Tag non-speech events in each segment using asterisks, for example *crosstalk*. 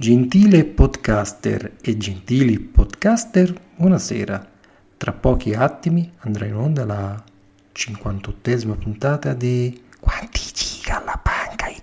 Gentile podcaster e gentili podcaster, buonasera. Tra pochi attimi andrà in onda la 58esima puntata di Quanti giga alla banca hai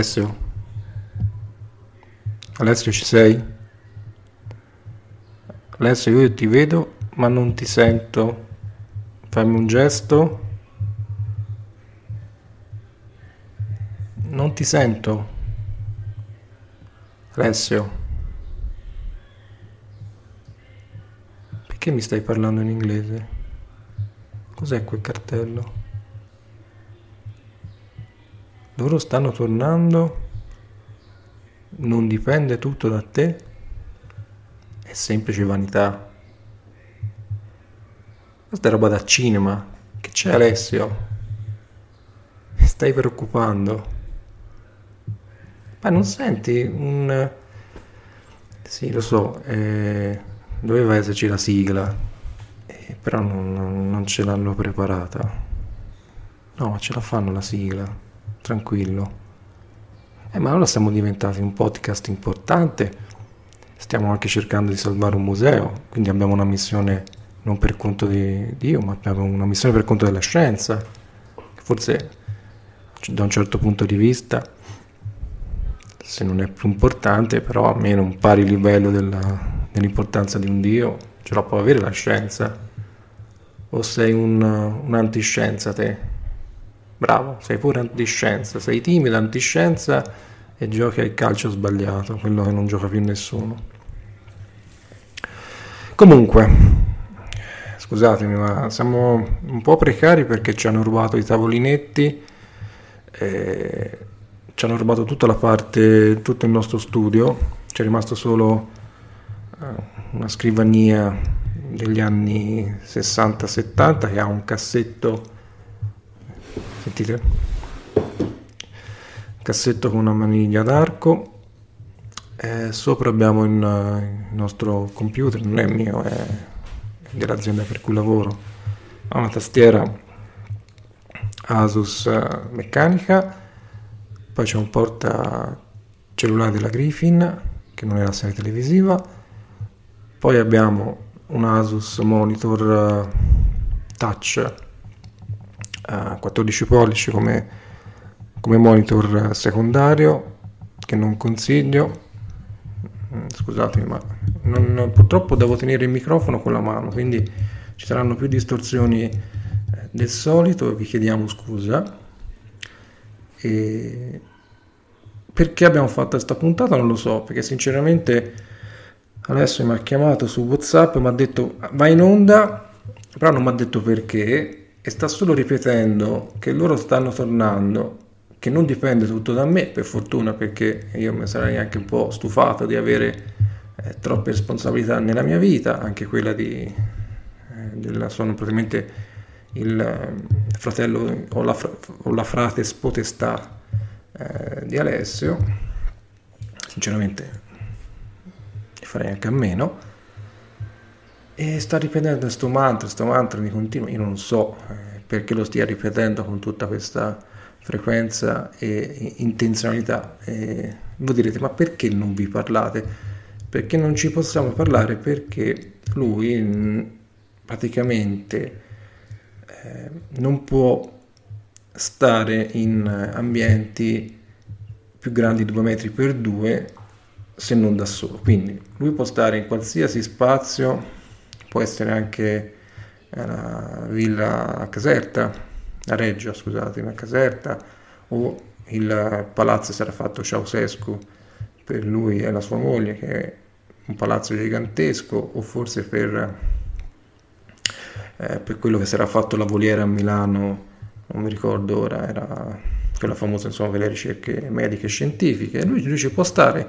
Alessio? Alessio ci sei? Alessio io ti vedo ma non ti sento. Fammi un gesto. Non ti sento. Alessio. Perché mi stai parlando in inglese? Cos'è quel cartello? Loro stanno tornando, non dipende tutto da te, è semplice vanità. Questa è roba da cinema. Che c'è Alessio? Mi stai preoccupando? Ma non senti un... Sì, lo so, eh, doveva esserci la sigla, eh, però non, non, ce l'hanno preparata. No, ce la fanno la sigla tranquillo. Eh, ma ora siamo diventati un podcast importante, stiamo anche cercando di salvare un museo, quindi abbiamo una missione non per conto di Dio, ma abbiamo una missione per conto della scienza, che forse da un certo punto di vista, se non è più importante, però almeno un pari livello della, dell'importanza di un Dio ce la può avere la scienza. O sei un, un te? Bravo, sei pure antiscienza, sei timido, antiscienza e giochi al calcio sbagliato, quello che non gioca più nessuno. Comunque, scusatemi, ma siamo un po' precari perché ci hanno rubato i tavolinetti, eh, ci hanno rubato tutta la parte, tutto il nostro studio, c'è rimasto solo eh, una scrivania degli anni 60-70 che ha un cassetto sentite. Cassetto con una maniglia d'arco. Eh, sopra abbiamo il, nostro computer non è mio è dell'azienda per cui lavoro. Ha una tastiera Asus eh, meccanica. Poi c'è un porta cellulare della Griffin che non è la serie televisiva. Poi abbiamo un Asus monitor uh, touch a 14 pollici come, come monitor secondario che non consiglio. Mm, scusatemi ma non, purtroppo devo tenere il microfono con la mano quindi ci saranno più distorsioni eh, del solito vi chiediamo scusa. E perché abbiamo fatto questa puntata non lo so perché sinceramente adesso mi ha chiamato su whatsapp mi ha detto vai in onda però non mi ha detto perché e sta solo ripetendo che loro stanno tornando, che non dipende tutto da me, per fortuna, perché io mi sarei anche un po' stufato di avere eh, troppe responsabilità nella mia vita, anche quella di... Eh, della, sono praticamente il eh, fratello o la, o la frate spotestà eh, di Alessio, sinceramente farei anche a meno, e sta ripetendo questo mantra, questo mantra di continuo, io non so eh, perché lo stia ripetendo con tutta questa frequenza e intenzionalità. E voi direte, ma perché non vi parlate? Perché non ci possiamo parlare? Perché lui mm, praticamente eh, non può stare in ambienti più grandi 2 metri per 2 se non da solo. Quindi lui può stare in qualsiasi spazio, può essere anche la villa a Caserta, a Reggio, scusate, a Caserta, o il palazzo sarà fatto Ceausescu per lui e la sua moglie, che è un palazzo gigantesco, o forse per eh, per quello che era fatto la voliera a Milano, non mi ricordo ora, era quella famosa insomma per le ricerche mediche e scientifiche, lui, lui ci può stare,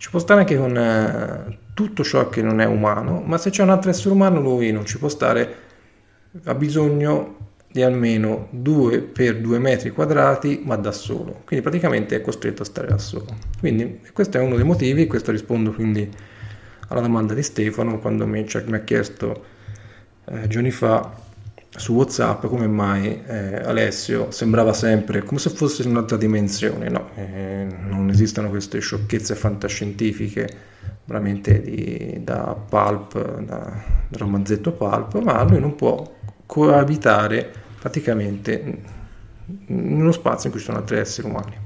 ci può stare anche con eh, tutto ciò che non è umano, ma se c'è un altro essere umano lui non ci può stare, ha bisogno di almeno 2 per 2 metri quadrati, ma da solo. Quindi praticamente è costretto a stare da solo. Quindi questo è uno dei motivi, questo rispondo quindi alla domanda di Stefano quando mi, cioè, mi ha chiesto eh, giorni fa su WhatsApp come mai eh, Alessio sembrava sempre come se fosse in un'altra dimensione. No, eh, non esistono queste sciocchezze fantascientifiche veramente di, da pulp, da, da romanzetto pulp, ma lui non può coabitare praticamente uno spazio in cui ci sono altri esseri umani.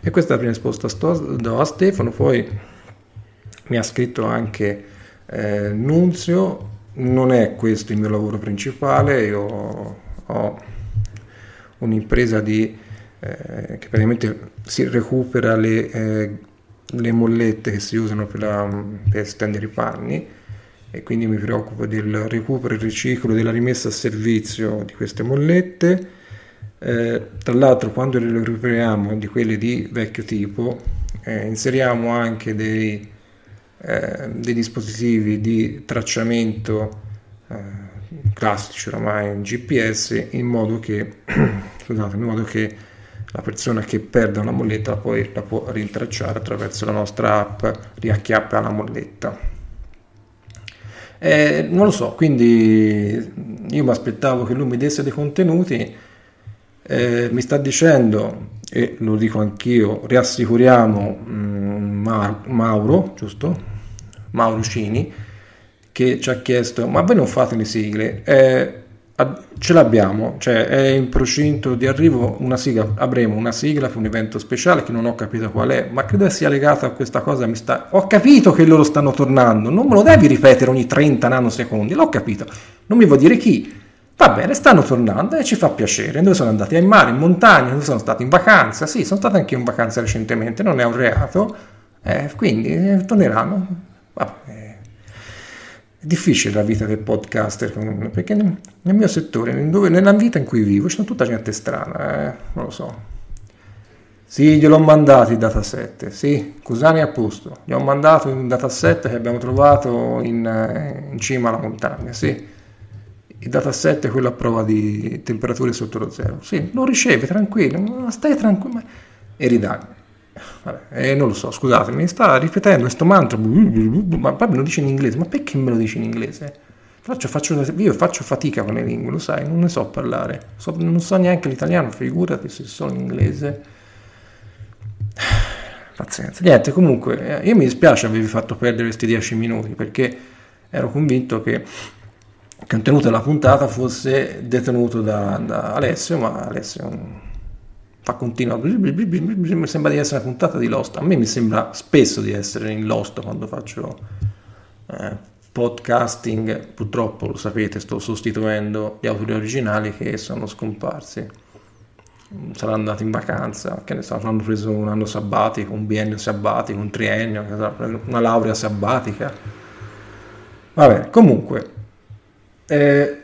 E questa è la prima risposta do a Stefano, poi mi ha scritto anche eh, Nunzio non è questo il mio lavoro principale, io ho un'impresa di, eh, che praticamente si recupera le, eh, le, mollette che si usano per, la, per stendere i panni e quindi mi preoccupo del recupero, il riciclo, della rimessa a servizio di queste mollette. Eh, tra l'altro quando le recuperiamo di quelle di vecchio tipo eh, inseriamo anche dei eh, dei dispositivi di tracciamento eh, classici oramai GPS in modo che, *clears throat* scusate, in modo che la persona che perde una molletta poi la può rintracciare attraverso la nostra app riacchiappa la molletta. Eh, non lo so, quindi io mi aspettavo che lui mi desse dei contenuti, eh, mi sta dicendo, e lo dico anch'io, riassicuriamo mh, mm, Mauro, giusto? Mauro Cini, che ci ha chiesto, ma voi non fate le sigle? Eh, ce l'abbiamo, cioè è in procinto di arrivo una sigla, avremo una sigla per un evento speciale che non ho capito qual è, ma credo sia legata a questa cosa, sta... ho capito che loro stanno tornando, non me lo devi ripetere ogni 30 nanosecondi, l'ho capito, non mi vuoi dire chi, va bene, stanno tornando e ci fa piacere, dove sono andati? Ai mare, in montagna, dove sono stati in vacanza, sì, sono stato anche in vacanza recentemente, non è un reato, eh, quindi eh, torneranno, Vabbè, è difficile la vita del podcaster perché nel, nel mio settore, dove, nella vita in cui vivo, c'è tutta gente strana, eh? non lo so. Sì, gliel'ho mandato il dataset, sì, Cusani a posto, gli ho mandato un dataset che abbiamo trovato in, eh, in cima alla montagna, sì. Il dataset è quello a prova di temperature sotto lo zero, sì, lo riceve tranquillo, stai tranquillo e ridagli. Vabbè, eh, non lo so, scusatemi, sta ripetendo questo mantra, ma poi me lo dice in inglese, ma perché me lo dice in inglese? Faccio, faccio, io faccio fatica con le lingue, lo sai, non ne so parlare, so, non so neanche l'italiano, figurati se so l'inglese. *sighs* Pazienza. Niente, comunque, eh, io mi dispiace avervi fatto perdere questi dieci minuti perché ero convinto che il contenuto della puntata fosse detenuto da, da Alessio, ma Alessio fa continua mi sembra di essere una puntata di Lost. A me mi sembra spesso di essere in Lost quando faccio eh, podcasting. Purtroppo lo sapete sto sostituendo gli autori originali che sono scomparsi. Saranno andati in vacanza che ne so hanno preso un anno sabbatico un biennio sabbatico un triennio una laurea sabbatica. Vabbè comunque eh,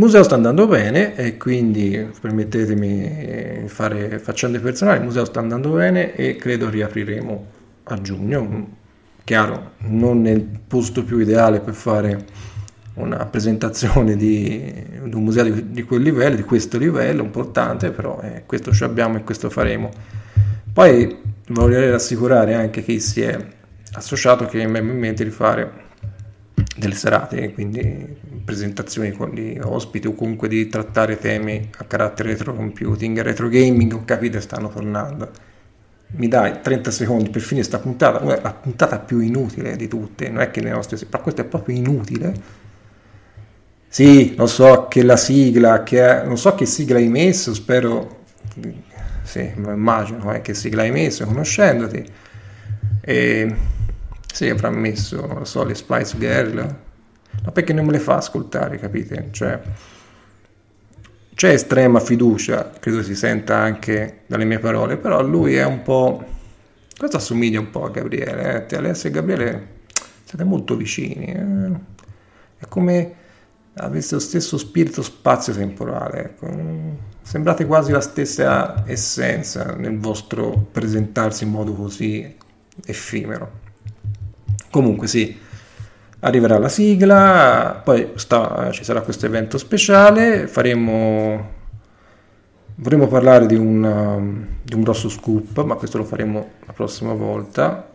museo sta andando bene e quindi permettetemi fare faccende personali, il museo sta andando bene e credo riapriremo a giugno. Chiaro, non nel posto più ideale per fare una presentazione di, di un museo di, di, quel livello, di questo livello importante, però eh, questo ci abbiamo e questo faremo. Poi voglio rassicurare anche chi si è associato che mi è in mente di fare delle serate, quindi presentazioni con gli ospiti o comunque di trattare temi a carattere retro computing, retro gaming, ho capito, stanno tornando. Mi dai 30 secondi per finire questa puntata, la puntata più inutile di tutte, non è che le nostre, però questa è proprio inutile. Sì, lo so che la sigla, che è, non so che sigla hai messo, spero, sì, immagino eh, che sigla hai messo conoscendoti. E sì, avrà messo, non lo so, le Spice Girl, ma perché non me le fa ascoltare, capite? Cioè, c'è estrema fiducia, credo si senta anche dalle mie parole, però lui è un po'... Questo assomiglia un po' a Gabriele, eh? Alessia e Gabriele siete molto vicini, eh? è come avesse lo stesso spirito spazio-temporale, ecco. sembrate quasi la stessa essenza nel vostro presentarsi in modo così effimero. Comunque sì, arriverà la sigla, poi sta, ci sarà questo evento speciale, faremo... Vorremmo parlare di un, di un grosso scoop, ma questo lo faremo la prossima volta.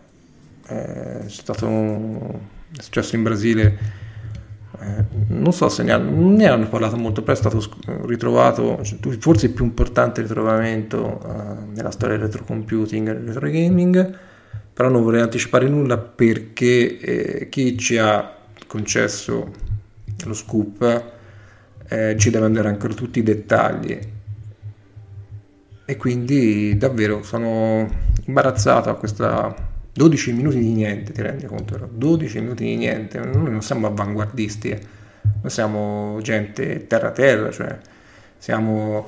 Eh, è stato è successo in Brasile, eh, non so se ne hanno, ne hanno, parlato molto, però è stato ritrovato, forse il più importante ritrovamento eh, nella storia del retrocomputing e del retro gaming però non vorrei anticipare nulla perché eh, chi ci ha concesso lo scoop eh, ci deve andare ancora tutti i dettagli. E quindi davvero sono imbarazzato a questa 12 minuti di niente ti rendi conto 12 minuti di niente. Noi non siamo avanguardisti eh. noi siamo gente terra terra cioè siamo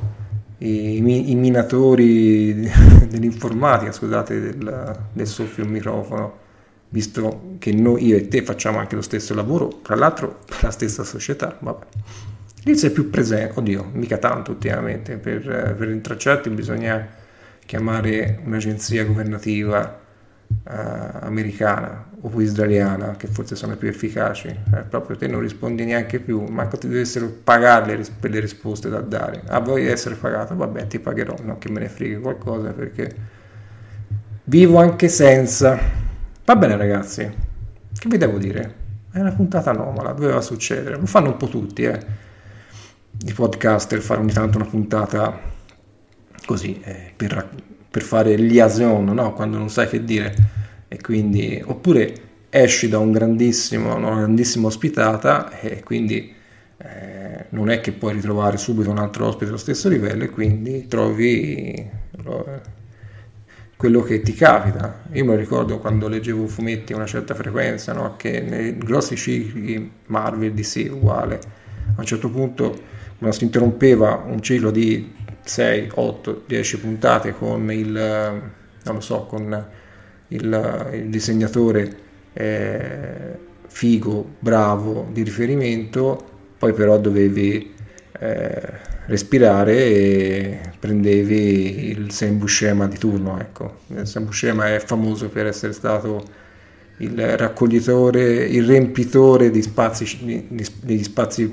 i, i minatori *laughs* dell'informatica, scusate, del, del soffio il microfono, visto che noi, io e te facciamo anche lo stesso lavoro, tra l'altro per la stessa società, vabbè. L'inizio è più presente, oddio, mica tanto ultimamente, per, per intracciarti bisogna chiamare un'agenzia governativa uh, americana o israeliana, che forse sono più efficaci. Eh, proprio te non rispondi neanche più, manco ti dovessero pagare per le risposte da dare. Ah, vuoi essere pagato? Vabbè, ti pagherò, no che me ne frega qualcosa perché vivo anche senza. Va bene ragazzi, che vi devo dire? È una puntata anomala, doveva succedere. Lo fanno un po' tutti, eh. I podcaster fare ogni tanto una puntata così, eh, per, per fare liaison, no? Quando non sai che dire e quindi oppure esci da un grandissimo, una grandissima ospitata e quindi eh, non è che puoi ritrovare subito un altro ospite allo stesso livello e quindi trovi lo, quello che ti capita. Io mi ricordo quando leggevo fumetti a una certa frequenza, no? che nei grossi cicli Marvel DC uguale, a un certo punto quando si interrompeva un ciclo di 6, 8, 10 puntate con il, non lo so, con il, il disegnatore eh, figo, bravo, di riferimento, poi però dovevi eh, respirare e prendevi il Sam Buscema di turno. Ecco. Il Sam Buscema è famoso per essere stato il raccoglitore, il riempitore di spazi, degli spazi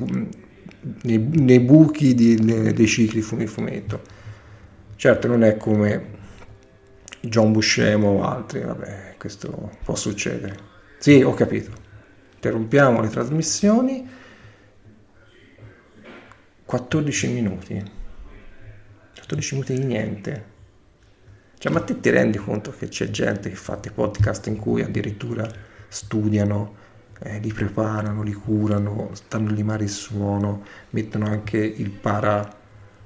nei, nei buchi di, dei cicli fumetto. Certo non è come John Buscemo o altri, vabbè, questo può succedere. Sì, ho capito. Interrompiamo le trasmissioni. 14 minuti. 14 minuti di niente. Cioè, ma te ti rendi conto che c'è gente che fa dei podcast in cui addirittura studiano, eh, li preparano, li curano, stanno a limare il suono, mettono anche il para,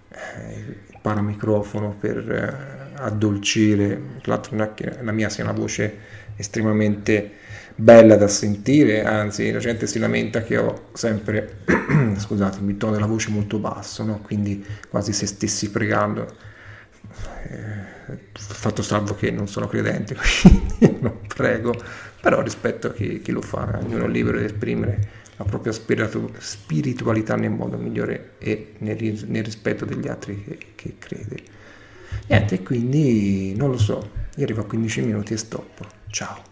eh, il paramicrofono per... Eh, addolcire, tra l'altro non è che la mia sia una voce estremamente bella da sentire, anzi la gente si lamenta che ho sempre, *clears throat* scusate, il tono della voce molto basso, no? quindi quasi se stessi pregando. Eh, fatto salvo che non sono credente, *laughs* quindi non prego, però rispetto a chi, chi lo fa, ognuno è libero di esprimere la propria spiritu- spiritualità nel modo migliore e nel, nel rispetto degli altri che, che crede. Niente, quindi non lo so, io arrivo a 15 minuti e stoppo. Ciao.